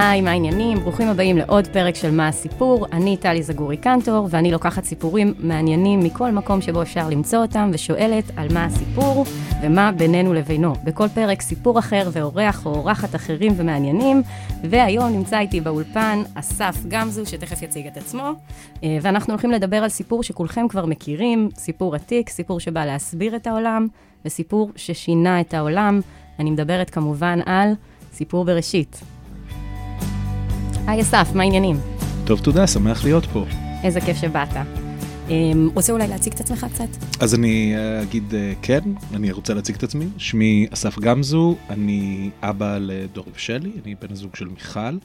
היי, מה העניינים? ברוכים הבאים לעוד פרק של מה הסיפור. אני טלי זגורי קנטור, ואני לוקחת סיפורים מעניינים מכל מקום שבו אפשר למצוא אותם, ושואלת על מה הסיפור ומה בינינו לבינו. בכל פרק סיפור אחר ואורח או אורחת אחרים ומעניינים, והיום נמצא איתי באולפן אסף גמזו, שתכף יציג את עצמו, אה, ואנחנו הולכים לדבר על סיפור שכולכם כבר מכירים, סיפור עתיק, סיפור שבא להסביר את העולם, וסיפור ששינה את העולם. אני מדברת כמובן על סיפור בראשית. היי אסף, מה העניינים? טוב, תודה, שמח להיות פה. איזה כיף שבאת. Um, רוצה אולי להציג את עצמך קצת? אז אני uh, אגיד uh, כן, אני רוצה להציג את עצמי. שמי אסף גמזו, אני אבא לדור ושלי, אני בן הזוג של מיכל.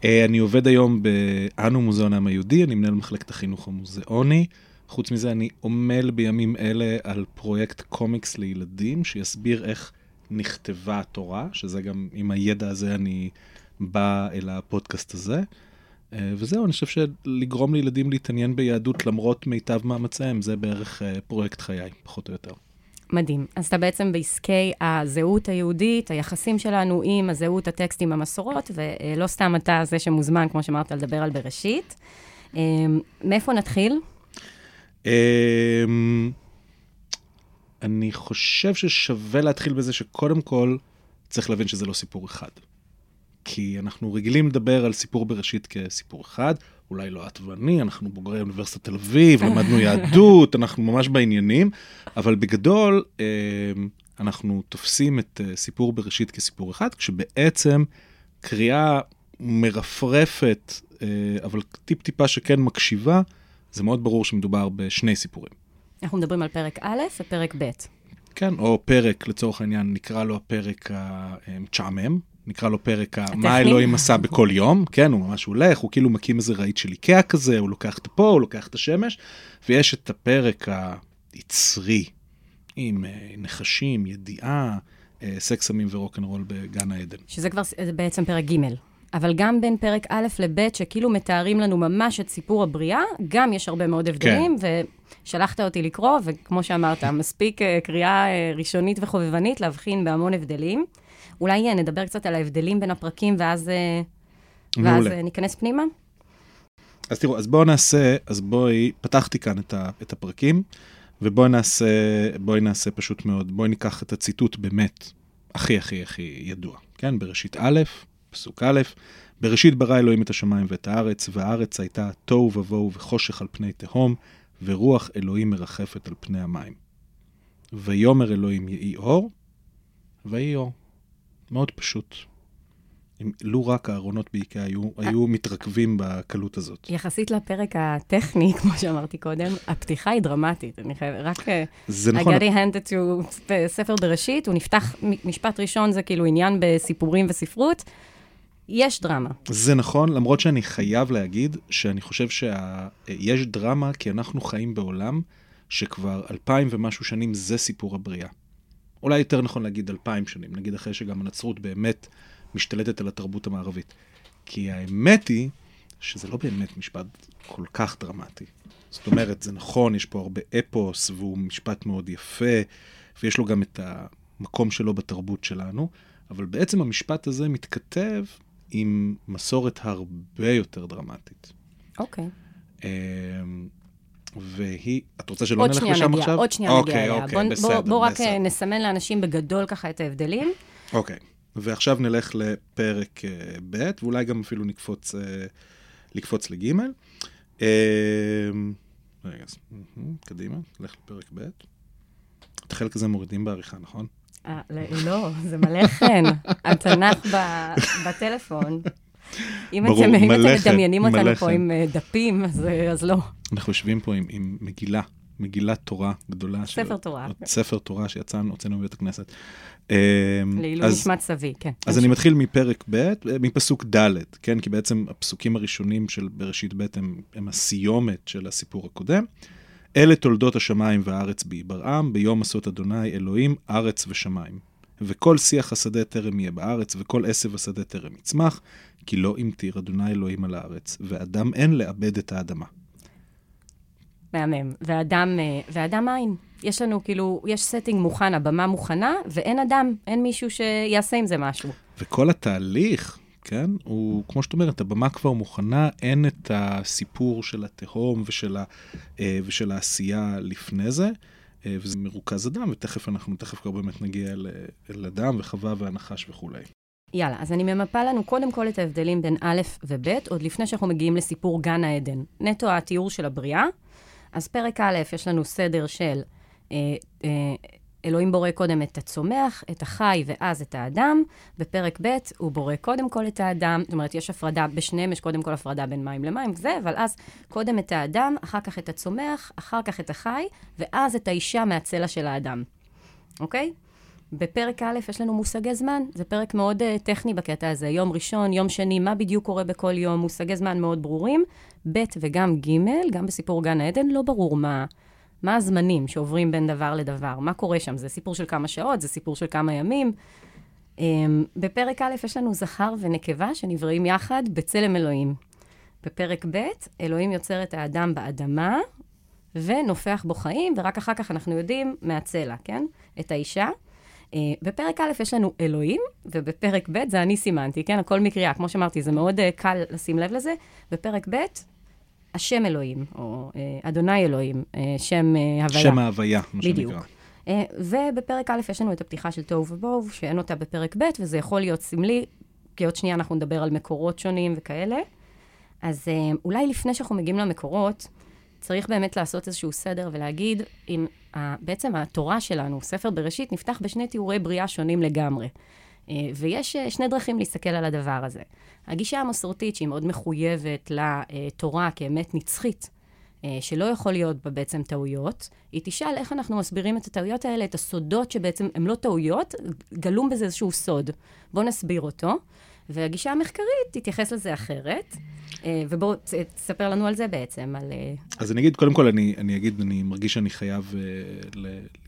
Uh, אני עובד היום באנו מוזיאון העם היהודי, אני מנהל מחלקת החינוך המוזיאוני. חוץ מזה, אני עמל בימים אלה על פרויקט קומיקס לילדים, שיסביר איך נכתבה התורה, שזה גם עם הידע הזה אני... בא אל הפודקאסט הזה. אה, וזהו, אני חושב שלגרום לילדים להתעניין ביהדות למרות מיטב מאמציהם, זה בערך אה, פרויקט חיי, פחות או יותר. מדהים. אז אתה בעצם בעסקי הזהות היהודית, היחסים שלנו עם הזהות, הטקסטים, המסורות, ולא סתם אתה זה שמוזמן, כמו שאמרת, לדבר על בראשית. אה, מאיפה נתחיל? אני חושב ששווה להתחיל בזה שקודם כל צריך להבין שזה לא סיפור אחד. כי אנחנו רגילים לדבר על סיפור בראשית כסיפור אחד, אולי לא את ואני, אנחנו בוגרי אוניברסיטת תל אביב, למדנו יהדות, אנחנו ממש בעניינים, אבל בגדול אה, אנחנו תופסים את אה, סיפור בראשית כסיפור אחד, כשבעצם קריאה מרפרפת, אה, אבל טיפ-טיפה שכן מקשיבה, זה מאוד ברור שמדובר בשני סיפורים. אנחנו מדברים על פרק א' ופרק ב'. כן, או פרק, לצורך העניין, נקרא לו הפרק המשעמם, נקרא לו פרק מה אלוהים עשה בכל יום, כן, הוא ממש הולך, הוא כאילו מקים איזה רהיט של איקאה כזה, הוא לוקח את הפה, הוא לוקח את השמש, ויש את הפרק היצרי, עם uh, נחשים, ידיעה, uh, סקס סמים ורוקנרול בגן העדן. שזה כבר בעצם פרק ג'. אבל גם בין פרק א' לב', שכאילו מתארים לנו ממש את סיפור הבריאה, גם יש הרבה מאוד הבדלים, כן. ושלחת אותי לקרוא, וכמו שאמרת, מספיק uh, קריאה ראשונית וחובבנית להבחין בהמון הבדלים. אולי נדבר קצת על ההבדלים בין הפרקים, ואז, אה, ואז אה, ניכנס פנימה? אז תראו, אז בואו נעשה, אז בואי, פתחתי כאן את, ה, את הפרקים, ובואי נעשה, בואי נעשה פשוט מאוד, בואי ניקח את הציטוט באמת הכי הכי הכי ידוע, כן? בראשית א', פסוק א', בראשית ברא אלוהים את השמיים ואת הארץ, והארץ הייתה תוהו ובוהו וחושך על פני תהום, ורוח אלוהים מרחפת על פני המים. ויאמר אלוהים יהי אור, ויהי אור. מאוד פשוט. אם לו רק הארונות באיקאה היו, היו מתרכבים בקלות הזאת. יחסית לפרק הטכני, כמו שאמרתי קודם, הפתיחה היא דרמטית. אני חייבת, רק... אה, זה נכון. I got handed to ספר בראשית, הוא נפתח, משפט ראשון זה כאילו עניין בסיפורים וספרות. יש דרמה. זה נכון, למרות שאני חייב להגיד שאני חושב שיש דרמה, כי אנחנו חיים בעולם שכבר אלפיים ומשהו שנים זה סיפור הבריאה. אולי יותר נכון להגיד אלפיים שנים, נגיד אחרי שגם הנצרות באמת משתלטת על התרבות המערבית. כי האמת היא שזה לא באמת משפט כל כך דרמטי. זאת אומרת, זה נכון, יש פה הרבה אפוס, והוא משפט מאוד יפה, ויש לו גם את המקום שלו בתרבות שלנו, אבל בעצם המשפט הזה מתכתב עם מסורת הרבה יותר דרמטית. אוקיי. Okay. והיא, את רוצה שלא נלך לשם עכשיו? עוד שנייה אוקיי, נגיע אליה. אוקיי, בוא, בסדר, בוא, בוא רק בסדר. נסמן לאנשים בגדול ככה את ההבדלים. אוקיי, ועכשיו נלך לפרק uh, ב', ואולי גם אפילו נקפוץ, uh, לקפוץ לג'. רגע, אז, קדימה, נלך לפרק ב'. את החלק הזה מורידים בעריכה, נכון? אה, לא, זה מלא חן. התנ"ך בטלפון. אם ברור, אתם, מלאכת, אם אתם מדמיינים אותנו מלאכת. פה עם דפים, אז, אז לא. אנחנו יושבים פה עם, עם מגילה, מגילת תורה גדולה. ספר תורה. ספר תורה שיצאנו, הוצאנו מבית הכנסת. לעילוי נשמת סבי, כן. אז אני מתחיל מפרק ב', מפסוק ד', כן? כי בעצם הפסוקים הראשונים של בראשית ב' הם, הם הסיומת של הסיפור הקודם. אלה תולדות השמיים והארץ בהיבראם, ביום עשות אדוני אלוהים ארץ ושמיים. וכל שיח השדה טרם יהיה בארץ, וכל עשב השדה טרם יצמח, כי לא המטיר אדוני אלוהים על הארץ, ואדם אין לעבוד את האדמה. מהמם. ואדם, אה, ואדם אין. יש לנו, כאילו, יש setting מוכן, הבמה מוכנה, ואין אדם, אין מישהו שיעשה עם זה משהו. וכל התהליך, כן? הוא, כמו שאת אומרת, הבמה כבר מוכנה, אין את הסיפור של התהום ושל, ה, אה, ושל העשייה לפני זה, אה, וזה מרוכז אדם, ותכף אנחנו, תכף כבר באמת נגיע אל, אל אדם וחווה והנחש וכולי. יאללה, אז אני ממפה לנו קודם כל את ההבדלים בין א' וב', עוד לפני שאנחנו מגיעים לסיפור גן העדן. נטו התיאור של הבריאה. אז פרק א', יש לנו סדר של אה, אה, אלוהים בורא קודם את הצומח, את החי ואז את האדם. בפרק ב' הוא בורא קודם כל את האדם, זאת אומרת, יש הפרדה, בשניהם יש קודם כל הפרדה בין מים למים וזה, אבל אז קודם את האדם, אחר כך את הצומח, אחר כך את החי, ואז את האישה מהצלע של האדם. אוקיי? בפרק א' יש לנו מושגי זמן, זה פרק מאוד uh, טכני בקטע הזה. יום ראשון, יום שני, מה בדיוק קורה בכל יום, מושגי זמן מאוד ברורים. ב' וגם ג', גם בסיפור גן העדן, לא ברור מה, מה הזמנים שעוברים בין דבר לדבר, מה קורה שם. זה סיפור של כמה שעות, זה סיפור של כמה ימים. Um, בפרק א' יש לנו זכר ונקבה שנבראים יחד בצלם אלוהים. בפרק ב', אלוהים יוצר את האדם באדמה ונופח בו חיים, ורק אחר כך אנחנו יודעים מהצלע, כן? את האישה. Uh, בפרק א' יש לנו אלוהים, ובפרק ב' זה אני סימנתי, כן? הכל מקריאה. כמו שאמרתי, זה מאוד uh, קל לשים לב לזה. בפרק ב', השם אלוהים, או uh, אדוני אלוהים, uh, שם uh, הוויה. שם ההוויה, מה שנקרא. בדיוק. Uh, ובפרק א' יש לנו את הפתיחה של תוהו ובוהו, שאין אותה בפרק ב', וזה יכול להיות סמלי, כי עוד שנייה אנחנו נדבר על מקורות שונים וכאלה. אז uh, אולי לפני שאנחנו מגיעים למקורות, צריך באמת לעשות איזשהו סדר ולהגיד אם בעצם התורה שלנו, ספר בראשית, נפתח בשני תיאורי בריאה שונים לגמרי. אה, ויש אה, שני דרכים להסתכל על הדבר הזה. הגישה המסורתית, שהיא מאוד מחויבת לתורה כאמת נצחית, אה, שלא יכול להיות בה בעצם טעויות, היא תשאל איך אנחנו מסבירים את הטעויות האלה, את הסודות שבעצם הם לא טעויות, גלום בזה איזשהו סוד. בואו נסביר אותו. והגישה המחקרית תתייחס לזה אחרת. אה, ובואו תספר לנו על זה בעצם, על... אה, אז אני אגיד, קודם כל אני, אני אגיד, אני מרגיש שאני חייב uh,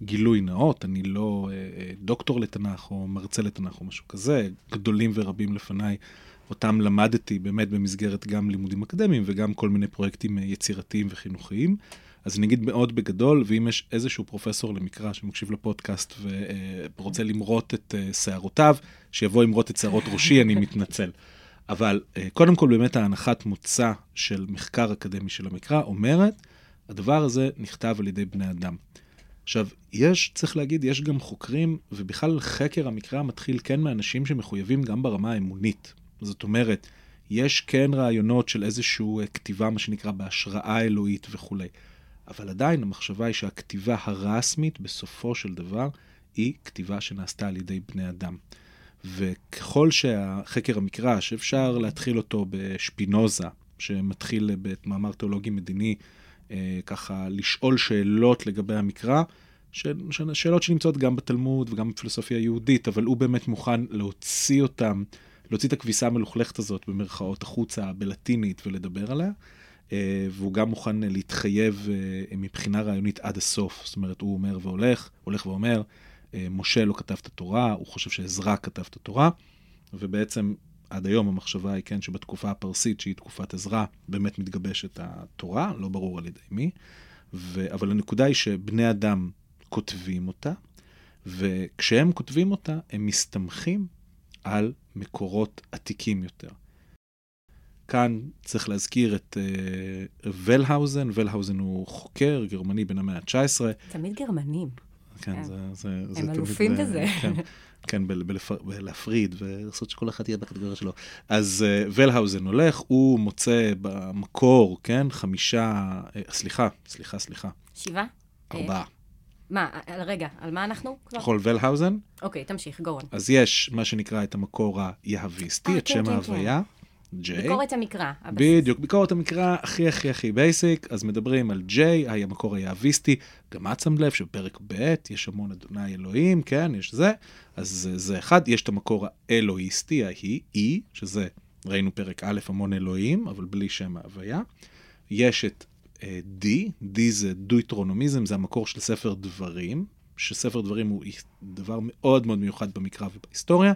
לגילוי נאות, אני לא uh, דוקטור לתנ"ך או מרצה לתנ"ך או משהו כזה, גדולים ורבים לפניי, אותם למדתי באמת במסגרת גם לימודים אקדמיים וגם כל מיני פרויקטים יצירתיים וחינוכיים. אז אני אגיד מאוד בגדול, ואם יש איזשהו פרופסור למקרא שמקשיב לפודקאסט ורוצה למרוט את שערותיו, שיבוא למרוט את שערות ראשי, אני מתנצל. אבל אה, קודם כל באמת ההנחת מוצא של מחקר אקדמי של המקרא אומרת, הדבר הזה נכתב על ידי בני אדם. עכשיו, יש, צריך להגיד, יש גם חוקרים, ובכלל חקר המקרא מתחיל כן מאנשים שמחויבים גם ברמה האמונית. זאת אומרת, יש כן רעיונות של איזושהי אה, כתיבה, מה שנקרא, בהשראה אלוהית וכולי. אבל עדיין המחשבה היא שהכתיבה הרשמית, בסופו של דבר, היא כתיבה שנעשתה על ידי בני אדם. וככל שהחקר המקרא, שאפשר להתחיל אותו בשפינוזה, שמתחיל במאמר תיאולוגי מדיני, אה, ככה לשאול שאלות לגבי המקרא, ש... שאלות שנמצאות גם בתלמוד וגם בפילוסופיה היהודית, אבל הוא באמת מוכן להוציא אותם, להוציא את הכביסה המלוכלכת הזאת במרכאות החוצה בלטינית ולדבר עליה. אה, והוא גם מוכן להתחייב אה, מבחינה רעיונית עד הסוף. זאת אומרת, הוא אומר והולך, הולך ואומר, אה, משה לא כתב את התורה, הוא חושב שעזרא כתב את התורה, ובעצם עד היום המחשבה היא כן שבתקופה הפרסית, שהיא תקופת עזרא, באמת מתגבשת התורה, לא ברור על ידי מי, ו... אבל הנקודה היא שבני אדם כותבים אותה, וכשהם כותבים אותה, הם מסתמכים על מקורות עתיקים יותר. כאן צריך להזכיר את uh, ולהאוזן, ולהאוזן הוא חוקר גרמני בן המאה ה-19. תמיד גרמנים. כן, כן, זה... זה, זה הם אלופים בזה. כן, כן בלהפריד ולעשות שכל אחד יהיה בקטגוריה שלו. אז אה, ולהאוזן הולך, הוא מוצא במקור, כן, חמישה, אה, סליחה, סליחה, סליחה. שבעה? ארבעה. מה, רגע, על מה אנחנו כבר? יכול ולהאוזן. אוקיי, תמשיך, גורן. אז יש מה שנקרא את המקור היהוויסטי, את כן, שם כן, ההוויה. J. ביקורת המקרא. הבסיס. בדיוק, ביקורת המקרא הכי הכי הכי basic, אז מדברים על J, המקור היהביסטי, גם את שמת לב שבפרק ב' יש המון אדוני אלוהים, כן, יש זה, אז זה, זה אחד, יש את המקור האלוהיסטי, ההיא, E, שזה, ראינו פרק א', המון אלוהים, אבל בלי שם ההוויה. יש את uh, D, D זה דויטרונומיזם, זה המקור של ספר דברים, שספר דברים הוא דבר מאוד מאוד מיוחד במקרא ובהיסטוריה,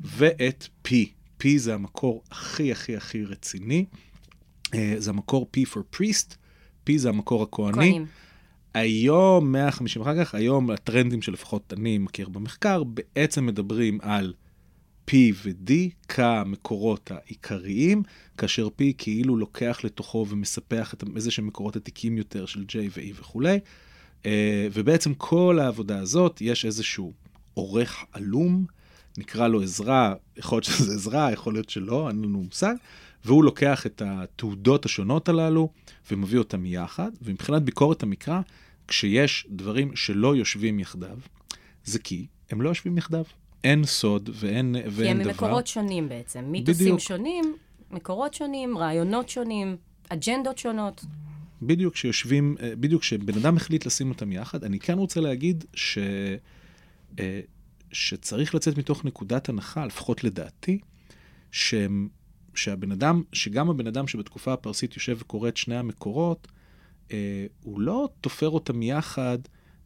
ואת P. P זה המקור הכי הכי הכי רציני. Uh, זה המקור P for priest, P זה המקור הכהני. כהנים. היום, 150 אחר כך, היום הטרנדים שלפחות אני מכיר במחקר, בעצם מדברים על P ו-D כמקורות העיקריים, כאשר P כאילו לוקח לתוכו ומספח את איזה שהם מקורות עתיקים יותר של J ו-E וכולי. אה, ובעצם כל העבודה הזאת, יש איזשהו עורך עלום, נקרא לו עזרא, יכול להיות שזה עזרא, יכול להיות שלא, אין לנו מושג, והוא לוקח את התעודות השונות הללו ומביא אותם יחד, ומבחינת ביקורת המקרא, כשיש דברים שלא יושבים יחדיו, זה כי הם לא יושבים יחדיו. אין סוד ואין, ואין דבר. כי הם ממקורות שונים בעצם, מיתוסים בדיוק. שונים, מקורות שונים, רעיונות שונים, אג'נדות שונות. בדיוק כשיושבים, אה, בדיוק כשבן אדם החליט לשים אותם יחד, אני כן רוצה להגיד ש... שצריך לצאת מתוך נקודת הנחה, לפחות לדעתי, שהם, שהבן אדם, שגם הבן אדם שבתקופה הפרסית יושב וקורא את שני המקורות, אה, הוא לא תופר אותם יחד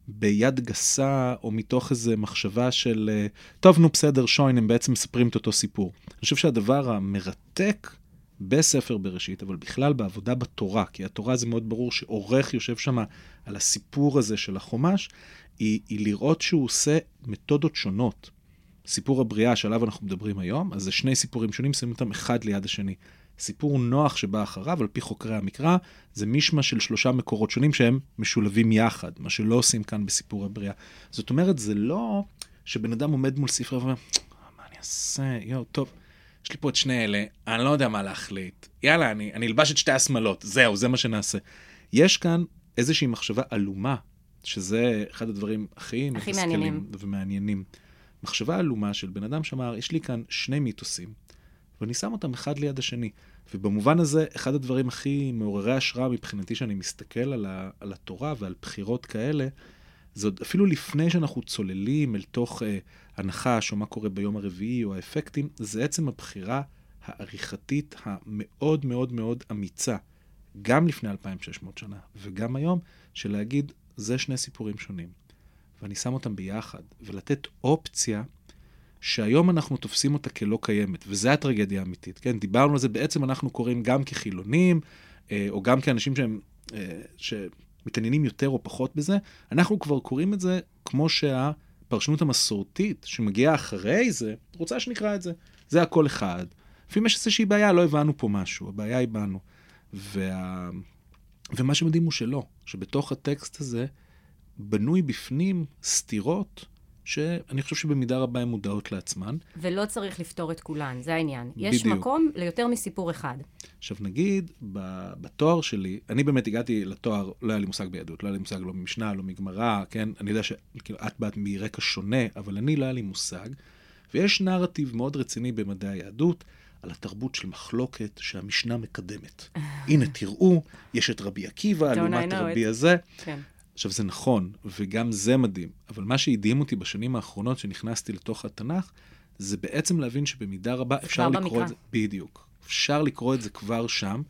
ביד גסה, או מתוך איזו מחשבה של, אה, טוב, נו בסדר, שוין, הם בעצם מספרים את אותו סיפור. אני חושב שהדבר המרתק בספר בראשית, אבל בכלל בעבודה בתורה, כי התורה זה מאוד ברור שעורך יושב שם על הסיפור הזה של החומש, היא, היא לראות שהוא עושה מתודות שונות. סיפור הבריאה שעליו אנחנו מדברים היום, אז זה שני סיפורים שונים, שמים אותם אחד ליד השני. סיפור נוח שבא אחריו, על פי חוקרי המקרא, זה מישמע של שלושה מקורות שונים שהם משולבים יחד, מה שלא עושים כאן בסיפור הבריאה. זאת אומרת, זה לא שבן אדם עומד מול ספר ואומר, מה אני אעשה? יואו, טוב, יש לי פה את שני אלה, אני לא יודע מה להחליט. יאללה, אני, אני אלבש את שתי השמאלות, זהו, זה מה שנעשה. יש כאן איזושהי מחשבה עלומה, שזה אחד הדברים הכי, מעניינים ומעניינים. מחשבה עלומה של בן אדם שאמר, יש לי כאן שני מיתוסים, ואני שם אותם אחד ליד השני. ובמובן הזה, אחד הדברים הכי מעוררי השראה מבחינתי, שאני מסתכל על, ה, על התורה ועל בחירות כאלה, זה עוד אפילו לפני שאנחנו צוללים אל תוך אה, הנחש, או מה קורה ביום הרביעי, או האפקטים, זה עצם הבחירה העריכתית המאוד מאוד מאוד אמיצה, גם לפני 2,600 שנה, וגם היום, של להגיד, זה שני סיפורים שונים. ואני שם אותם ביחד, ולתת אופציה שהיום אנחנו תופסים אותה כלא קיימת, וזו הטרגדיה האמיתית, כן? דיברנו על זה, בעצם אנחנו קוראים גם כחילונים, אה, או גם כאנשים שהם, אה, שמתעניינים יותר או פחות בזה, אנחנו כבר קוראים את זה כמו שהפרשנות המסורתית שמגיעה אחרי זה, רוצה שנקרא את זה. זה הכל אחד. לפעמים יש איזושהי בעיה, לא הבנו פה משהו, הבעיה היא בנו. וה... ומה שמדהים הוא שלא, שבתוך הטקסט הזה בנוי בפנים סתירות שאני חושב שבמידה רבה הן מודעות לעצמן. ולא צריך לפתור את כולן, זה העניין. בדיוק. יש מקום ליותר מסיפור אחד. עכשיו נגיד, בתואר שלי, אני באמת הגעתי לתואר, לא היה לי מושג ביהדות, לא היה לי מושג לא ממשנה, לא מגמרא, כן? אני יודע שאת כאילו, באת מרקע שונה, אבל אני לא היה לי מושג. ויש נרטיב מאוד רציני במדעי היהדות. על התרבות של מחלוקת שהמשנה מקדמת. הנה, תראו, יש את רבי עקיבא, לעומת רבי הזה. כן. עכשיו, זה נכון, וגם זה מדהים, אבל מה שהדהים אותי בשנים האחרונות שנכנסתי לתוך התנ"ך, זה בעצם להבין שבמידה רבה אפשר לקרוא במקרא. את זה, בדיוק, אפשר לקרוא את זה כבר שם,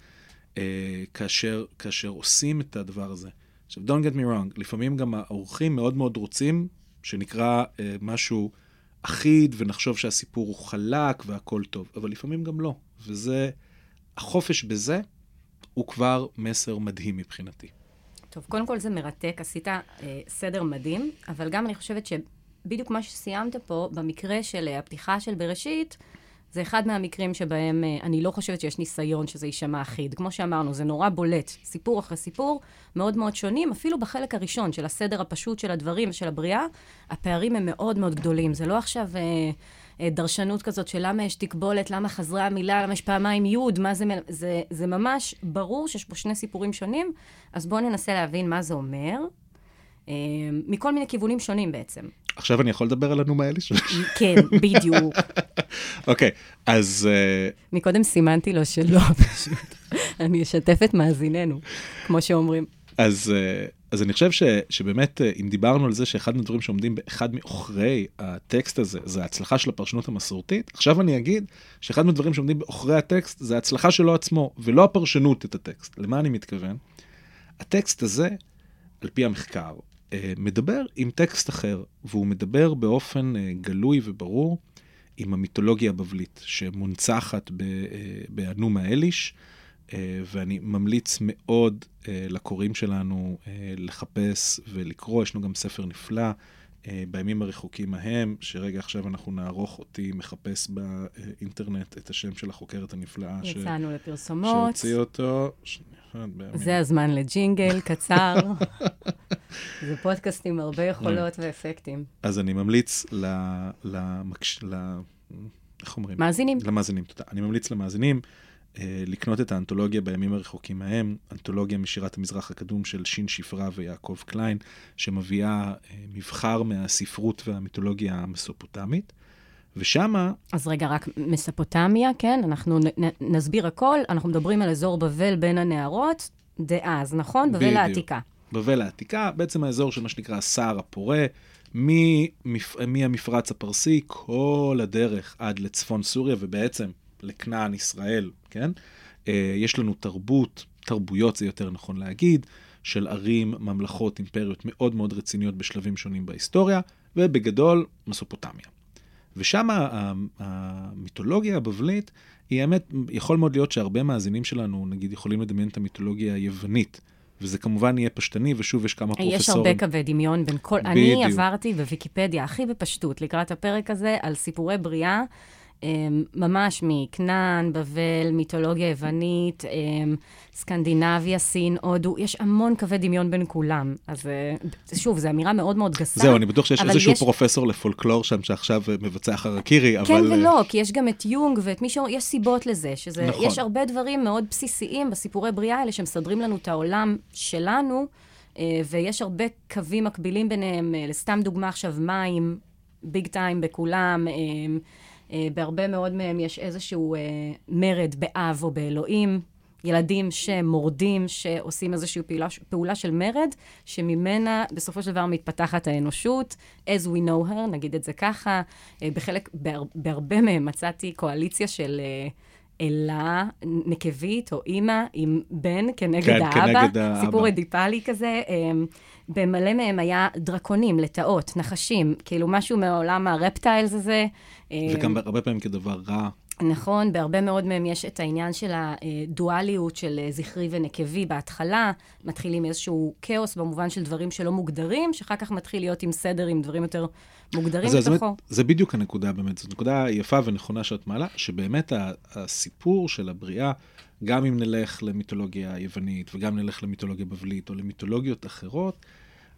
אה, כאשר, כאשר עושים את הדבר הזה. עכשיו, don't get me wrong, לפעמים גם האורחים מאוד מאוד רוצים שנקרא אה, משהו אחיד, ונחשוב שהסיפור הוא חלק והכל טוב, אבל לפעמים גם לא, וזה, החופש בזה הוא כבר מסר מדהים מבחינתי. טוב, קודם כל זה מרתק, עשית אה, סדר מדהים, אבל גם אני חושבת שבדיוק מה שסיימת פה, במקרה של אה, הפתיחה של בראשית, זה אחד מהמקרים שבהם אה, אני לא חושבת שיש ניסיון שזה יישמע אחיד. כמו שאמרנו, זה נורא בולט. סיפור אחרי סיפור, מאוד מאוד שונים, אפילו בחלק הראשון של הסדר הפשוט של הדברים ושל הבריאה, הפערים הם מאוד מאוד גדולים. זה לא עכשיו... אה, אה, דרשנות כזאת של למה יש תקבולת, למה חזרה המילה, למה יש פעמיים יוד, מה זה, זה, זה ממש ברור שיש פה שני סיפורים שונים, אז בואו ננסה להבין מה זה אומר, מכל מיני כיוונים שונים בעצם. עכשיו אני יכול לדבר על הנומה אליש? כן, בדיוק. אוקיי, אז... אה, מקודם סימנתי לו שלא, פשוט. אני אשתף את מאזיננו, כמו שאומרים. אז, אז אני חושב ש, שבאמת, אה, אם דיברנו על זה שאחד מהדברים שעומדים באחד מעוכרי הטקסט הזה, זה ההצלחה של הפרשנות המסורתית, עכשיו אני אגיד שאחד מהדברים שעומדים בעוכרי הטקסט זה ההצלחה שלו עצמו, ולא הפרשנות את הטקסט. למה אני מתכוון? הטקסט הזה, על פי המחקר, אה, מדבר עם טקסט אחר, והוא מדבר באופן אה, גלוי וברור עם המיתולוגיה הבבלית, שמונצחת באנומה אליש. אה, ואני ממליץ מאוד אה, לקוראים שלנו אה, לחפש ולקרוא, יש לנו גם ספר נפלא, אה, בימים הרחוקים ההם, שרגע עכשיו אנחנו נערוך אותי מחפש באינטרנט את השם של החוקרת הנפלאה. יצאנו ש... לפרסומות. שהוציא אותו. זה הזמן לג'ינגל קצר. זה פודקאסט עם הרבה יכולות ואפקטים. אז אני ממליץ ל... למקש... ל... איך אומרים? מאזינים. למאזינים, תודה. אני ממליץ למאזינים אה, לקנות את האנתולוגיה בימים הרחוקים ההם, אנתולוגיה משירת המזרח הקדום של שין שפרה ויעקב קליין, שמביאה אה, מבחר מהספרות והמיתולוגיה המסופוטמית. ושמה... אז רגע, רק מספוטמיה, כן? אנחנו נ- נסביר הכל. אנחנו מדברים על אזור בבל בין הנהרות דאז, נכון? בבל בדיוק. העתיקה. בבל העתיקה, בעצם האזור של מה שנקרא הסהר הפורה, ממפ... מהמפרץ הפרסי, כל הדרך עד לצפון סוריה, ובעצם לכנען ישראל, כן? אה, יש לנו תרבות, תרבויות זה יותר נכון להגיד, של ערים, ממלכות, אימפריות מאוד מאוד רציניות בשלבים שונים בהיסטוריה, ובגדול, מסופוטמיה. ושם המיתולוגיה הבבלית, היא האמת, יכול מאוד להיות שהרבה מאזינים שלנו, נגיד, יכולים לדמיין את המיתולוגיה היוונית. וזה כמובן יהיה פשטני, ושוב, יש כמה פרופסורים. יש הרבה קווי דמיון בין כל... בדיוק. אני עברתי בוויקיפדיה הכי בפשטות לקראת הפרק הזה על סיפורי בריאה ממש מכנען, בבל, מיתולוגיה יוונית, אמ, סקנדינביה, סין, הודו, יש המון קווי דמיון בין כולם. אז אה, שוב, זו אמירה מאוד מאוד גסה. זהו, אני בטוח שיש איזשהו יש... פרופסור לפולקלור שם שעכשיו מבצע חרקירי, כן אבל... כן ולא, כי יש גם את יונג ואת מי ש... יש סיבות לזה, שזה... נכון. יש הרבה דברים מאוד בסיסיים בסיפורי בריאה האלה שמסדרים לנו את העולם שלנו, אה, ויש הרבה קווים מקבילים ביניהם. אה, לסתם דוגמה עכשיו, מים, ביג טיים בכולם. אה, בהרבה מאוד מהם יש איזשהו אה, מרד באב או באלוהים. ילדים שמורדים, שעושים איזושהי פעולה, פעולה של מרד, שממנה בסופו של דבר מתפתחת האנושות, as we know her, נגיד את זה ככה. אה, בחלק, בהר, בהרבה מהם מצאתי קואליציה של אלה נקבית או אימא עם בן כנגד כן, האבא. כנגד האבא. סיפור אדיפלי כזה. אה, במלא מהם היה דרקונים, לטאות, נחשים, כאילו משהו מעולם הרפטיילס הזה. וגם הרבה פעמים כדבר רע. נכון, בהרבה מאוד מהם יש את העניין של הדואליות של זכרי ונקבי בהתחלה. מתחילים איזשהו כאוס במובן של דברים שלא מוגדרים, שאחר כך מתחיל להיות עם סדר, עם דברים יותר מוגדרים בתוכו. זה, זה בדיוק הנקודה באמת, זו נקודה יפה ונכונה שאת מעלה, שבאמת הסיפור של הבריאה, גם אם נלך למיתולוגיה היוונית וגם נלך למיתולוגיה בבלית או למיתולוגיות אחרות,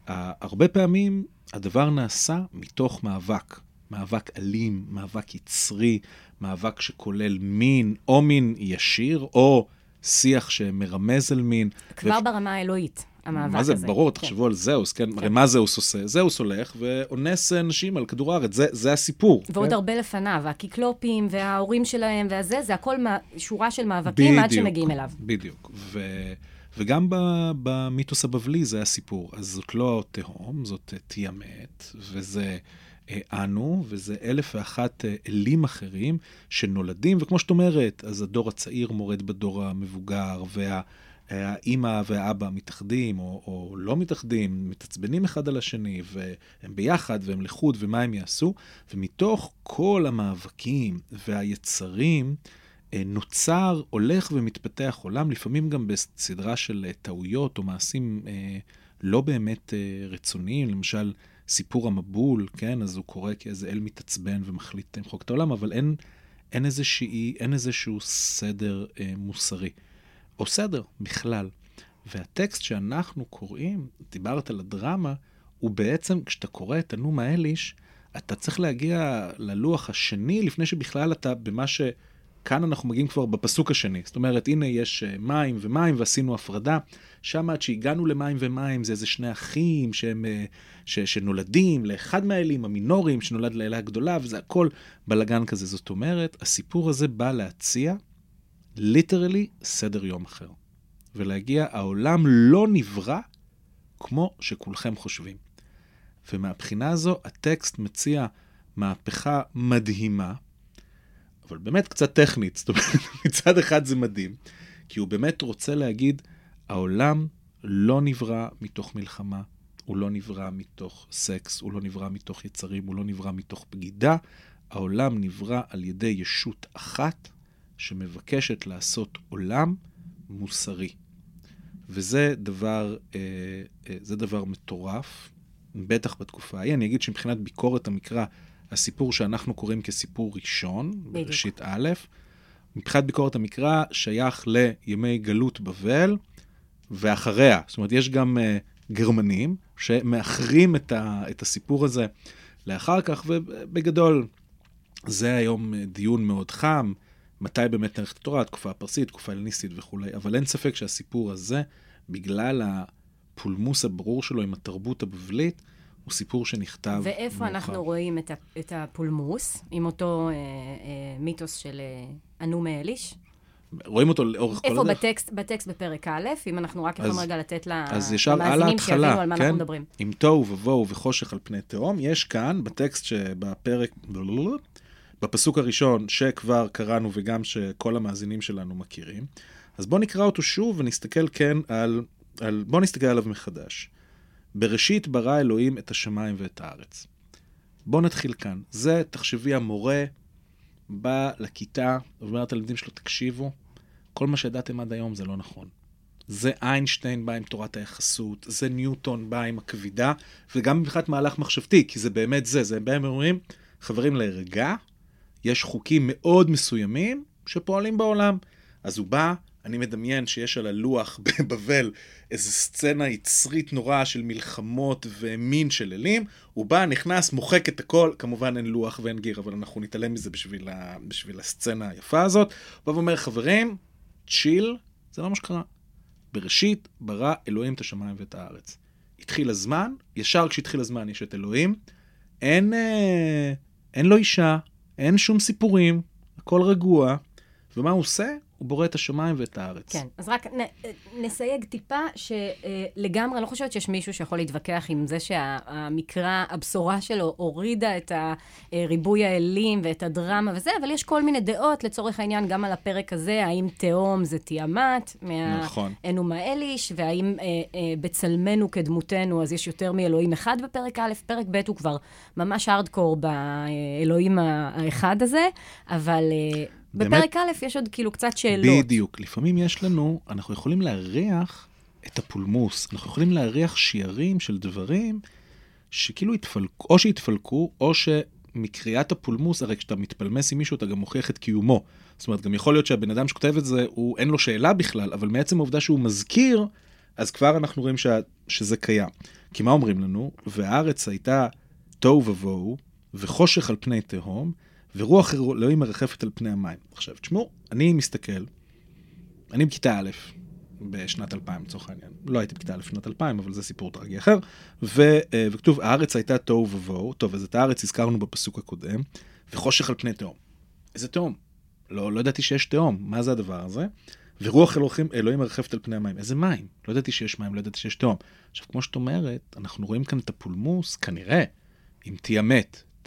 הרבה פעמים הדבר נעשה מתוך מאבק. מאבק אלים, מאבק יצרי, מאבק שכולל מין, או מין ישיר, או שיח שמרמז על מין. כבר ו... ברמה האלוהית, המאבק הזה. מה זה, ברור, כן. תחשבו על זהוס, כן? כן? הרי מה זהוס עושה? זהוס הולך ואונס נשים על כדור הארץ, זה, זה הסיפור. ועוד כן? הרבה לפניו, הקיקלופים וההורים שלהם והזה, זה הכל מה... שורה של מאבקים בדיוק, עד שמגיעים אליו. בדיוק, ו... וגם במיתוס הבבלי זה הסיפור. אז זאת לא תהום, זאת תיאמת, וזה אנו, וזה אלף ואחת אה, אלים אחרים שנולדים, וכמו שאת אומרת, אז הדור הצעיר מורד בדור המבוגר, וה... האימא והאבא מתאחדים או, או לא מתאחדים, מתעצבנים אחד על השני, והם ביחד והם לחוד, ומה הם יעשו. ומתוך כל המאבקים והיצרים, אה, נוצר, הולך ומתפתח עולם, לפעמים גם בסדרה של טעויות או מעשים לא באמת רצוניים, למשל, סיפור המבול, כן, אז הוא קורא כאיזה אל מתעצבן ומחליט למחוק את העולם, אבל אין, אין, איזושהי, אין איזשהו סדר אה, מוסרי, או סדר בכלל. והטקסט שאנחנו קוראים, דיברת על הדרמה, הוא בעצם, כשאתה קורא את הנומה אליש, אתה צריך להגיע ללוח השני לפני שבכלל אתה במה ש... כאן אנחנו מגיעים כבר בפסוק השני. זאת אומרת, הנה יש אה, מים ומים ועשינו הפרדה. שם עד שהגענו למים ומים זה איזה שני אחים שהם, אה, ש, שנולדים לאחד מהאלים המינוריים שנולד לאלה הגדולה, וזה הכל בלגן כזה. זאת אומרת, הסיפור הזה בא להציע ליטרלי סדר יום אחר. ולהגיע, העולם לא נברא כמו שכולכם חושבים. ומהבחינה הזו, הטקסט מציע מהפכה מדהימה, אבל באמת קצת טכנית. זאת אומרת, מצד אחד זה מדהים, כי הוא באמת רוצה להגיד, העולם לא נברא מתוך מלחמה, הוא לא נברא מתוך סקס, הוא לא נברא מתוך יצרים, הוא לא נברא מתוך בגידה. העולם נברא על ידי ישות אחת שמבקשת לעשות עולם מוסרי. וזה דבר, אה, אה, דבר מטורף, בטח בתקופה ההיא. אני אגיד שמבחינת ביקורת המקרא, הסיפור שאנחנו קוראים כסיפור ראשון. בראשית א', מבחינת ביקורת המקרא, שייך לימי גלות בבל ואחריה. זאת אומרת, יש גם uh, גרמנים שמאחרים את, ה, את הסיפור הזה לאחר כך, ובגדול, זה היום אה, דיון מאוד חם, מתי באמת נערכת התורה, תקופה הפרסית, תקופה הלניסטית וכולי, אבל אין ספק שהסיפור הזה, בגלל הפולמוס הברור שלו עם התרבות הבבלית, הוא סיפור שנכתב ואיפה מאוחר. אנחנו רואים את, את הפולמוס, עם אותו אה, אה, מיתוס של אה, אנו מאליש? רואים אותו לאורך כל איפה הדרך. בטקסט, בטקסט בפרק א', אם אנחנו רק יכולים רגע לתת למאזינים שיבינו על מה כן? אנחנו מדברים. עם תוהו ובוהו וחושך על פני תהום, יש כאן, בטקסט שבפרק, בפסוק הראשון, שכבר קראנו וגם שכל המאזינים שלנו מכירים, אז בואו נקרא אותו שוב ונסתכל כן על, על בואו נסתכל עליו מחדש. בראשית ברא אלוהים את השמיים ואת הארץ. בואו נתחיל כאן. זה, תחשבי, המורה בא לכיתה ואומר לתלמידים שלו, תקשיבו, כל מה שידעתם עד היום זה לא נכון. זה איינשטיין בא עם תורת היחסות, זה ניוטון בא עם הכבידה, וגם מבחינת מהלך מחשבתי, כי זה באמת זה, זה בהם אומרים, חברים, להירגע, יש חוקים מאוד מסוימים שפועלים בעולם. אז הוא בא, אני מדמיין שיש על הלוח בבבל איזו סצנה יצרית נוראה של מלחמות ומין של אלים, הוא בא, נכנס, מוחק את הכל, כמובן אין לוח ואין גיר, אבל אנחנו נתעלם מזה בשביל, ה, בשביל הסצנה היפה הזאת. הוא בא ואומר, חברים, צ'יל, זה לא מה שקרה. בראשית ברא אלוהים את השמיים ואת הארץ. התחיל הזמן, ישר כשהתחיל הזמן יש את אלוהים, אין, אה, אין לו אישה, אין שום סיפורים, הכל רגוע, ומה הוא עושה? הוא בורא את השמיים ואת הארץ. כן, אז רק נ, נסייג טיפה, שלגמרי, לא חושבת שיש מישהו שיכול להתווכח עם זה שהמקרא, הבשורה שלו הורידה את ריבוי האלים ואת הדרמה וזה, אבל יש כל מיני דעות, לצורך העניין, גם על הפרק הזה, האם תהום זה תיאמת, מה... נכון. אנומה אליש, והאם אה, אה, בצלמנו כדמותנו, אז יש יותר מאלוהים אחד בפרק א', פרק ב' הוא כבר ממש הארדקור באלוהים האחד הזה, אבל... אה? בפרק א' יש עוד כאילו קצת שאלות. בדיוק. לפעמים יש לנו, אנחנו יכולים להריח את הפולמוס, אנחנו יכולים להריח שיערים של דברים שכאילו התפלקו, או שהתפלקו, או שמקריאת הפולמוס, הרי כשאתה מתפלמס עם מישהו, אתה גם מוכיח את קיומו. זאת אומרת, גם יכול להיות שהבן אדם שכותב את זה, הוא, אין לו שאלה בכלל, אבל מעצם העובדה שהוא מזכיר, אז כבר אנחנו רואים שה, שזה קיים. כי מה אומרים לנו? והארץ הייתה תוהו ובוהו, וחושך על פני תהום, ורוח אלוהים מרחפת על פני המים. עכשיו, תשמעו, אני מסתכל, אני בכיתה א', בשנת 2000 לצורך העניין. לא הייתי בכיתה א' בשנת 2000, אבל זה סיפור טרגי אחר. ו, אה, וכתוב, הארץ הייתה תוהו ובוהו, טוב, אז את הארץ הזכרנו בפסוק הקודם, וחושך על פני תהום. איזה תהום? לא, לא ידעתי שיש תהום, מה זה הדבר הזה? ורוח אלוהים, אלוהים מרחפת על פני המים. איזה מים? לא ידעתי שיש מים, לא ידעתי שיש תהום. עכשיו, כמו שאת אומרת, אנחנו רואים כאן את הפולמוס, כנראה, אם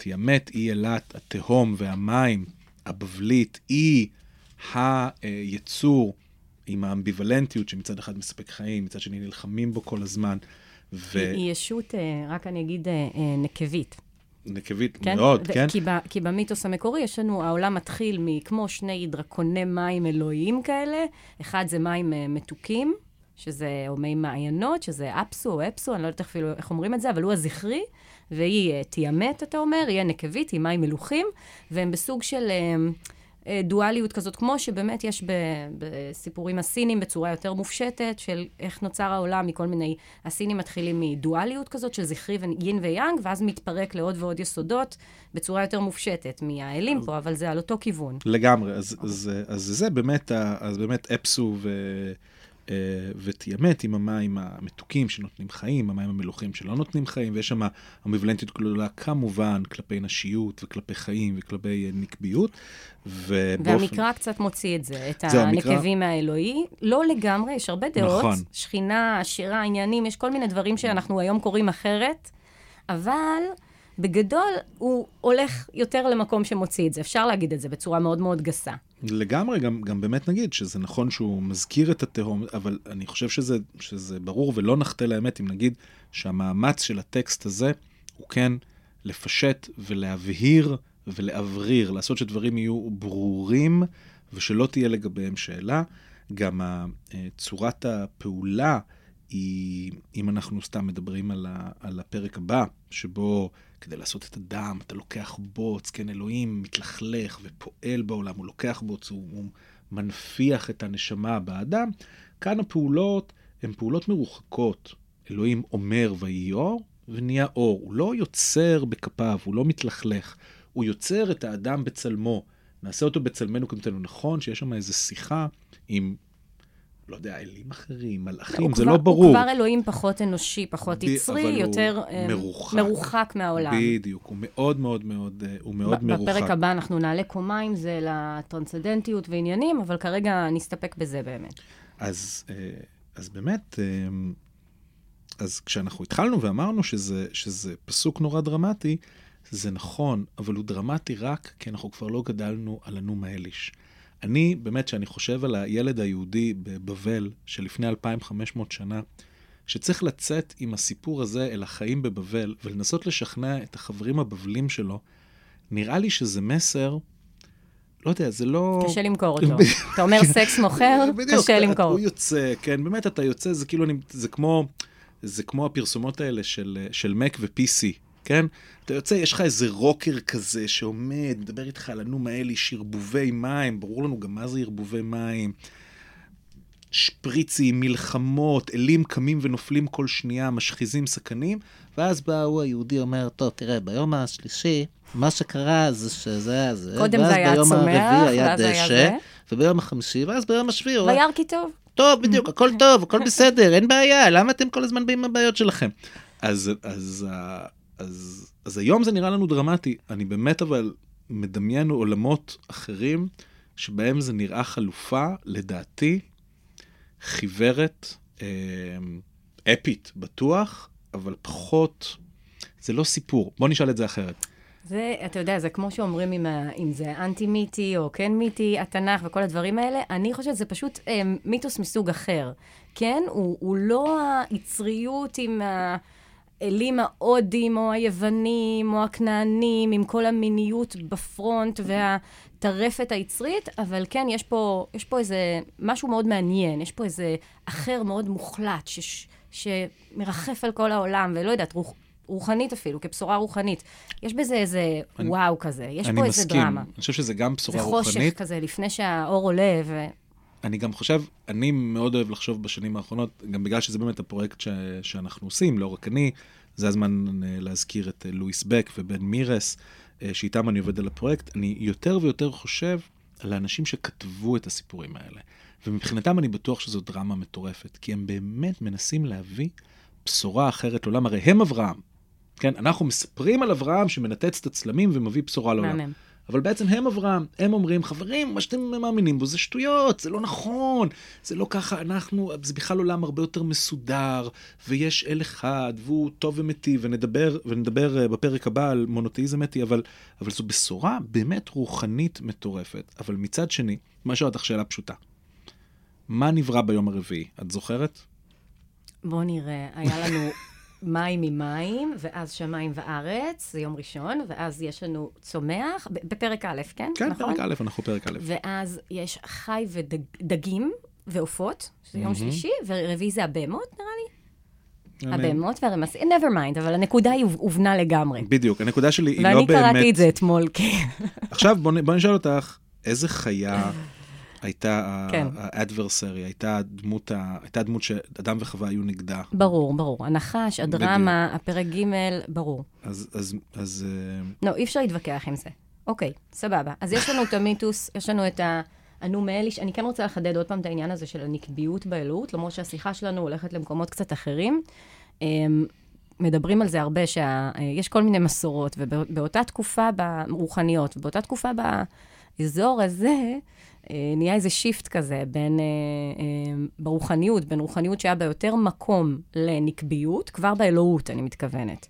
תיאמת, תיאמת אי אילת, התהום והמים, הבבלית, היא היצור עם האמביוולנטיות שמצד אחד מספק חיים, מצד שני נלחמים בו כל הזמן. ו... היא ישות, אה, רק אני אגיד, אה, אה, נקבית. נקבית כן? מאוד, ו- כן? כי, ב, כי במיתוס המקורי יש לנו, העולם מתחיל מכמו שני דרקוני מים אלוהיים כאלה. אחד זה מים מתוקים, שזה, או מי מעיינות, שזה אפסו או אפסו, אני לא יודעת אפילו איך אומרים את זה, אבל הוא הזכרי, והיא אה, תיאמת, אתה אומר, היא הנקבית, היא מים מלוכים, והם בסוג של... אה, אה, דואליות כזאת, כמו שבאמת יש בסיפורים הסינים בצורה יותר מופשטת, של איך נוצר העולם מכל מיני... הסינים מתחילים מדואליות כזאת של זכרי ויין ויאנג, ואז מתפרק לעוד ועוד יסודות בצורה יותר מופשטת מהאלים פה, אבל זה על אותו כיוון. לגמרי, אז, אז, אז זה באמת, אז באמת אפסו ו, אה, ותיאמת עם המים המתוקים שנותנים חיים, המים המלוכים שלא נותנים חיים, ויש שם אמביוולנטיות גדולה כמובן כלפי נשיות וכלפי חיים וכלפי אה, נקביות. ובאופן... והמקרא קצת מוציא את זה, את המקרא- הנקבים מהאלוהי. לא לגמרי, יש הרבה דעות. נכון. שכינה, שירה, עניינים, יש כל מיני דברים שאנחנו היום קוראים אחרת, אבל בגדול הוא הולך יותר למקום שמוציא את זה. אפשר להגיד את זה בצורה מאוד מאוד גסה. לגמרי, גם, גם באמת נגיד שזה נכון שהוא מזכיר את התהום, אבל אני חושב שזה, שזה ברור ולא נחטא לאמת אם נגיד שהמאמץ של הטקסט הזה הוא כן לפשט ולהבהיר ולהבריר, לעשות שדברים יהיו ברורים ושלא תהיה לגביהם שאלה. גם אה, צורת הפעולה היא, אם אנחנו סתם מדברים על, ה, על הפרק הבא, שבו כדי לעשות את הדם, אתה לוקח בוץ, כן, אלוהים מתלכלך ופועל בעולם, הוא לוקח בוץ, הוא, הוא מנפיח את הנשמה באדם, כאן הפעולות הן פעולות מרוחקות. אלוהים אומר ויהי אור, ונהיה אור. הוא לא יוצר בכפיו, הוא לא מתלכלך. הוא יוצר את האדם בצלמו. נעשה אותו בצלמנו כמתנו. נכון שיש שם איזו שיחה עם, לא יודע, אלים אחרים, מלאכים, זה כבר, לא ברור. הוא כבר אלוהים פחות אנושי, פחות ב- יצרי, יותר אה, מרוחק. מרוחק מהעולם. בדיוק, הוא מאוד מאוד מאוד, אה, הוא מאוד ב- מרוחק. בפרק הבא אנחנו נעלה קומה עם זה לטרנסצדנטיות ועניינים, אבל כרגע נסתפק בזה באמת. אז, אה, אז באמת, אז כשאנחנו התחלנו ואמרנו שזה, שזה פסוק נורא דרמטי, זה נכון, אבל הוא דרמטי רק כי אנחנו כבר לא גדלנו על הנום האליש. אני, באמת, כשאני חושב על הילד היהודי בבבל שלפני 2,500 שנה, שצריך לצאת עם הסיפור הזה אל החיים בבבל ולנסות לשכנע את החברים הבבלים שלו, נראה לי שזה מסר, לא יודע, זה לא... קשה למכור אותו. אתה אומר סקס מוכר, קשה למכור. הוא יוצא, כן, באמת אתה יוצא, זה כאילו, זה כמו, זה כמו הפרסומות האלה של, של Mac ו-PC, כן? אתה יוצא, יש לך איזה רוקר כזה שעומד, מדבר איתך על הנום האלה, שרבובי מים, ברור לנו גם מה זה ערבובי מים. שפריצים, מלחמות, אלים קמים ונופלים כל שנייה, משחיזים סכנים, ואז בא הוא היהודי אומר, טוב, תראה, ביום השלישי, מה שקרה זה שזה היה זה, קודם ואז זה היה ביום צומח, הרביעי היה ואז היה דשא. וביום החמישי, ואז ביום השביעי, וירא כי טוב. טוב, בדיוק, הכל טוב, הכל בסדר, אין בעיה, למה אתם כל הזמן באים עם הבעיות שלכם? אז, אז, אה, אז, אז היום זה נראה לנו דרמטי. אני באמת אבל מדמיין עולמות אחרים, שבהם זה נראה חלופה, לדעתי, חיוורת, אה, אפית, בטוח, אבל פחות, זה לא סיפור. בוא נשאל את זה אחרת. זה, אתה יודע, זה כמו שאומרים אם, ה- אם זה אנטי-מיתי או כן מיתי, התנ"ך וכל הדברים האלה, אני חושבת שזה פשוט אה, מיתוס מסוג אחר. כן? הוא, הוא לא היצריות עם האלים ההודים או היוונים או הכנענים, עם כל המיניות בפרונט והטרפת היצרית, אבל כן, יש פה, יש פה איזה משהו מאוד מעניין, יש פה איזה אחר מאוד מוחלט, ש, שמרחף על כל העולם, ולא יודעת, רוח, רוחנית אפילו, כבשורה רוחנית. יש בזה איזה אני- וואו כזה, יש אני פה איזה מסכים. דרמה. אני חושב שזה גם בשורה זה רוחנית. חושך כזה, לפני שהאור עולה, ו... אני גם חושב, אני מאוד אוהב לחשוב בשנים האחרונות, גם בגלל שזה באמת הפרויקט ש, שאנחנו עושים, לא רק אני, זה הזמן אה, להזכיר את אה, לואיס בק ובן מירס, אה, שאיתם אני עובד על הפרויקט. אני יותר ויותר חושב על האנשים שכתבו את הסיפורים האלה. ומבחינתם אני בטוח שזו דרמה מטורפת, כי הם באמת מנסים להביא בשורה אחרת לעולם. הרי הם אברהם, כן? אנחנו מספרים על אברהם שמנתץ את הצלמים ומביא בשורה לעולם. מהמם. אבל בעצם הם אברהם, הם אומרים, חברים, מה שאתם מאמינים בו זה שטויות, זה לא נכון, זה לא ככה, אנחנו, זה בכלל עולם הרבה יותר מסודר, ויש אל אחד, והוא טוב ומיטיב, ונדבר, ונדבר אה, בפרק הבא על מונותאיזם אתי, אבל, אבל זו בשורה באמת רוחנית מטורפת. אבל מצד שני, מה שואל אותך שאלה פשוטה. מה נברא ביום הרביעי? את זוכרת? בואו נראה, היה לנו מים ממים, ואז שמיים וארץ, זה יום ראשון, ואז יש לנו צומח, בפרק א', כן? כן, נכון? פרק א', אנחנו פרק א'. ואז יש חי ודגים ועופות, שזה יום שלישי, ורביעי זה הבהמות, נראה לי. הבהמות והרמסים, never mind, אבל הנקודה היא הוב- הובנה לגמרי. בדיוק, הנקודה שלי היא לא ואני באמת... קראתי את זה אתמול, כן. עכשיו בוא, נ- בוא נשאל אותך, איזה חיה הייתה כן. האדברסרי, הייתה הדמות, ה- הייתה הדמות שאדם וחווה היו נגדה? ברור, ברור. הנחש, הדרמה, הפרק ג', ברור. אז, אז, אז אה, לא, אי אפשר להתווכח עם זה. אוקיי, סבבה. אז יש לנו את המיתוס, יש לנו את ה... הנו מאליש, אני כן רוצה לחדד עוד פעם את העניין הזה של הנקביות באלוהות, למרות שהשיחה שלנו הולכת למקומות קצת אחרים. אמ, מדברים על זה הרבה, שיש כל מיני מסורות, ובאותה תקופה ברוחניות, ובאותה תקופה באזור הזה, אה, נהיה איזה שיפט כזה בין, אה, אה, ברוחניות, בין רוחניות שהיה בה יותר מקום לנקביות, כבר באלוהות, אני מתכוונת.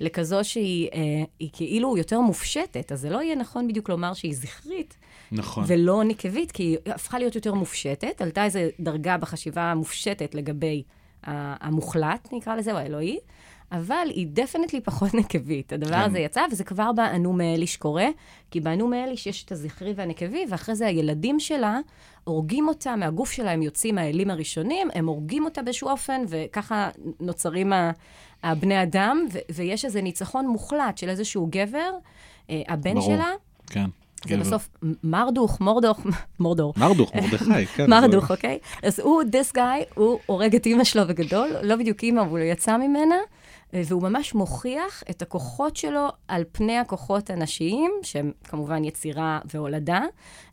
לכזו שהיא אה, כאילו יותר מופשטת, אז זה לא יהיה נכון בדיוק לומר שהיא זכרית, נכון. ולא נקבית, כי היא הפכה להיות יותר מופשטת, עלתה איזו דרגה בחשיבה המופשטת לגבי המוחלט, נקרא לזה, או האלוהי, אבל היא definitely פחות נקבית. הדבר כן. הזה יצא, וזה כבר באנומה אליש קורה, כי באנומה אליש יש את הזכרי והנקבי, ואחרי זה הילדים שלה הורגים אותה, מהגוף שלה הם יוצאים האלים הראשונים, הם הורגים אותה באיזשהו אופן, וככה נוצרים הבני אדם, ו- ויש איזה ניצחון מוחלט של איזשהו גבר, אה, הבן ברור. שלה, כן. זה. בסוף מרדוך, מורדוך, מורדור. מרדוך, מרדכי, כן. מרדוך, אוקיי? אז הוא, this guy, הוא הורג את אימא שלו בגדול, לא בדיוק אימא, אבל הוא יצא ממנה, והוא ממש מוכיח את הכוחות שלו על פני הכוחות הנשיים, שהם כמובן יצירה והולדה,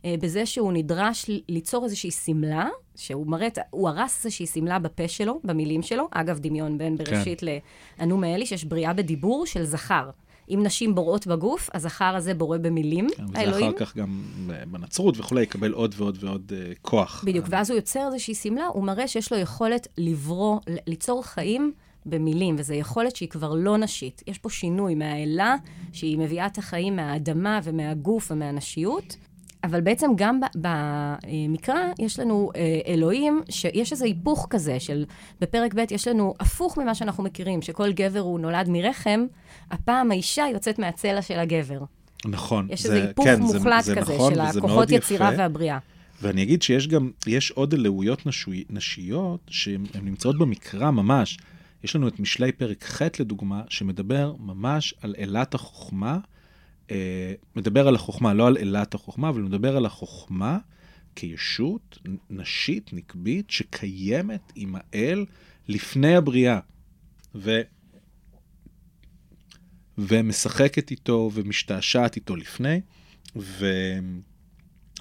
אה, בזה שהוא נדרש ליצור איזושהי שמלה, שהוא מראה, הוא הרס איזושהי שמלה בפה שלו, במילים שלו. אגב, דמיון בין בראשית לאנו מאלי, שיש בריאה בדיבור של זכר. אם נשים בוראות בגוף, הזכר הזה בורא במילים, כן, וזה האלוהים. אחר כך גם בנצרות וכולי, יקבל עוד ועוד ועוד אה, כוח. בדיוק, ואז הוא יוצר איזושהי שמלה, הוא מראה שיש לו יכולת לברוא, ליצור חיים במילים, וזו יכולת שהיא כבר לא נשית. יש פה שינוי מהאלה, שהיא מביאה את החיים מהאדמה ומהגוף ומהנשיות. אבל בעצם גם במקרא יש לנו אה, אלוהים, שיש איזה היפוך כזה של, בפרק ב' יש לנו הפוך ממה שאנחנו מכירים, שכל גבר הוא נולד מרחם, הפעם האישה יוצאת מהצלע של הגבר. נכון. יש זה- איזה היפוך כן, זה- מוחלט זה כזה נכון, של הכוחות יצירה יפה. והבריאה. ואני אגיד שיש גם, יש עוד אלוהויות נשוי, נשיות שהן הן נמצאות במקרא ממש. יש לנו את משלי פרק ח' לדוגמה, שמדבר ממש על אלת החוכמה, אה, מדבר על החוכמה, לא על אלת החוכמה, אבל מדבר על החוכמה כישות נשית, נקבית, שקיימת עם האל לפני הבריאה. ו... ומשחקת איתו ומשתעשעת איתו לפני, ו...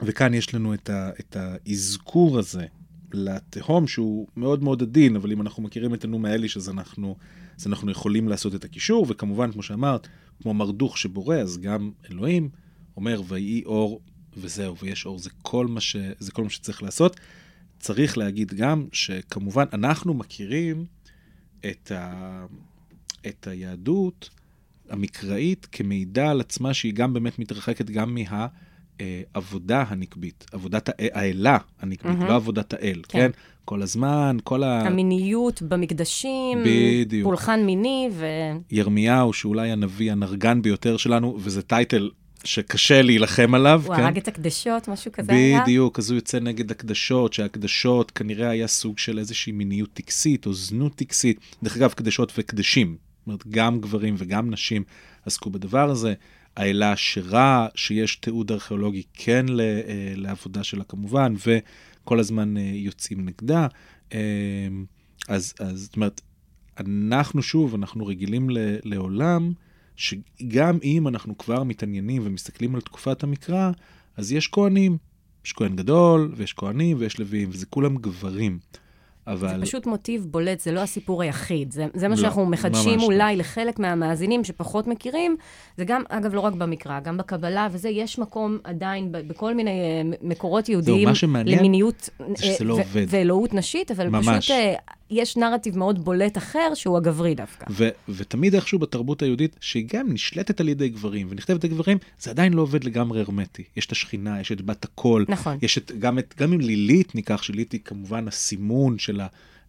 וכאן יש לנו את, ה, את האזכור הזה לתהום שהוא מאוד מאוד עדין, אבל אם אנחנו מכירים את הנום האליש אז אנחנו, אז אנחנו יכולים לעשות את הקישור, וכמובן, כמו שאמרת, כמו מרדוך שבורא, אז גם אלוהים אומר, ויהי אור וזהו, ויש אור, זה כל מה, ש, זה כל מה שצריך לעשות. צריך להגיד גם שכמובן אנחנו מכירים את, ה, את היהדות המקראית כמידע על עצמה שהיא גם באמת מתרחקת גם מה... אה, עבודה הנקבית, עבודת הא- האלה הנקבית, מהמם. לא עבודת האל, כן. כן? כל הזמן, כל ה... המיניות במקדשים, בדיוק. פולחן מיני, ו... ירמיהו, שאולי הנביא הנרגן ביותר שלנו, וזה טייטל שקשה להילחם עליו, הוא כן? הרג את הקדשות, משהו כזה היה. בדיוק, אז הוא יוצא נגד הקדשות, שהקדשות כנראה היה סוג של איזושהי מיניות טקסית או זנות טקסית. דרך אגב, קדשות וקדשים, זאת אומרת, גם גברים וגם נשים עסקו בדבר הזה. האלה השרה, שיש תיעוד ארכיאולוגי כן אה, לעבודה שלה כמובן, וכל הזמן אה, יוצאים נגדה. אה, אז, אז זאת אומרת, אנחנו שוב, אנחנו רגילים ל- לעולם שגם אם אנחנו כבר מתעניינים ומסתכלים על תקופת המקרא, אז יש כהנים. יש כהן גדול, ויש כהנים, ויש לוויים, וזה כולם גברים. אבל... זה פשוט מוטיב בולט, זה לא הסיפור היחיד. זה, זה מה לא, שאנחנו מחדשים לא. אולי לחלק מהמאזינים שפחות מכירים. זה גם, אגב, לא רק במקרא, גם בקבלה וזה, יש מקום עדיין ב- בכל מיני אה, מקורות יהודיים שמעניין למיניות שזה לא ו-. ואלוהות נשית, אבל ממש. פשוט אה, יש נרטיב מאוד בולט אחר, שהוא הגברי דווקא. ו- ותמיד איכשהו בתרבות היהודית, שהיא גם נשלטת על ידי גברים ונכתבת על גברים, זה עדיין לא עובד לגמרי הרמטי. יש את השכינה, יש את בת הקול, נכון. יש את, גם, את, גם אם לילית ניקח, שלילית היא כמובן הסימון של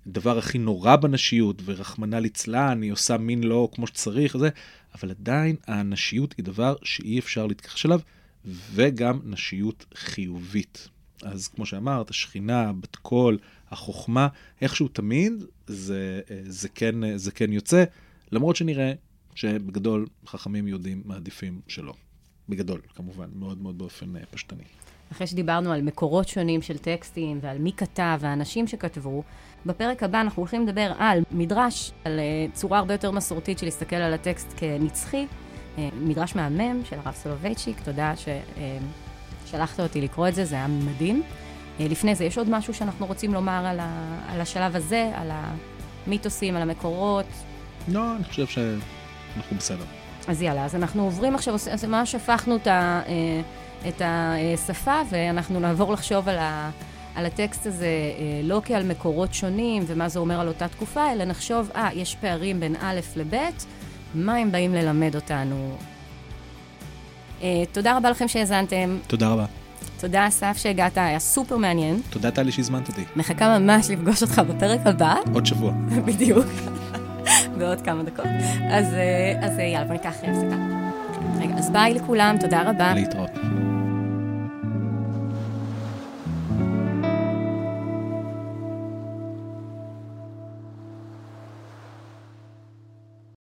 הדבר הכי נורא בנשיות, ורחמנא ליצלן, היא עושה מין לא כמו שצריך, וזה, אבל עדיין הנשיות היא דבר שאי אפשר להתכחש אליו, וגם נשיות חיובית. אז כמו שאמרת, השכינה, בת קול, החוכמה, איכשהו תמיד זה, זה, כן, זה כן יוצא, למרות שנראה שבגדול חכמים יהודים מעדיפים שלא. בגדול, כמובן, מאוד מאוד באופן אה, פשטני. אחרי שדיברנו על מקורות שונים של טקסטים ועל מי כתב והאנשים שכתבו, בפרק הבא אנחנו הולכים לדבר על מדרש, על צורה הרבה יותר מסורתית של להסתכל על הטקסט כנצחי, מדרש מהמם של הרב סולובייצ'יק, תודה ששלחת אותי לקרוא את זה, זה היה מדהים. Uh, לפני זה, יש עוד משהו שאנחנו רוצים לומר על, ה, על השלב הזה, על המיתוסים, על המקורות? לא, אני חושב שאנחנו בסדר. אז יאללה, אז אנחנו עוברים עכשיו, אז ממש הפכנו את, ה, אה, את השפה, ואנחנו נעבור לחשוב על, ה, על הטקסט הזה אה, לא כעל מקורות שונים ומה זה אומר על אותה תקופה, אלא נחשוב, אה, יש פערים בין א' לב', מה הם באים ללמד אותנו. אה, תודה רבה לכם שהאזנתם, תודה רבה. תודה אסף שהגעת, היה סופר מעניין. תודה טלי שהזמנת אותי. מחכה ממש לפגוש אותך בפרק הבא, עוד שבוע. בדיוק. בעוד כמה דקות. אז יאללה, בוא ניקח הפסקה. רגע, אז ביי לכולם, תודה רבה. להתראות.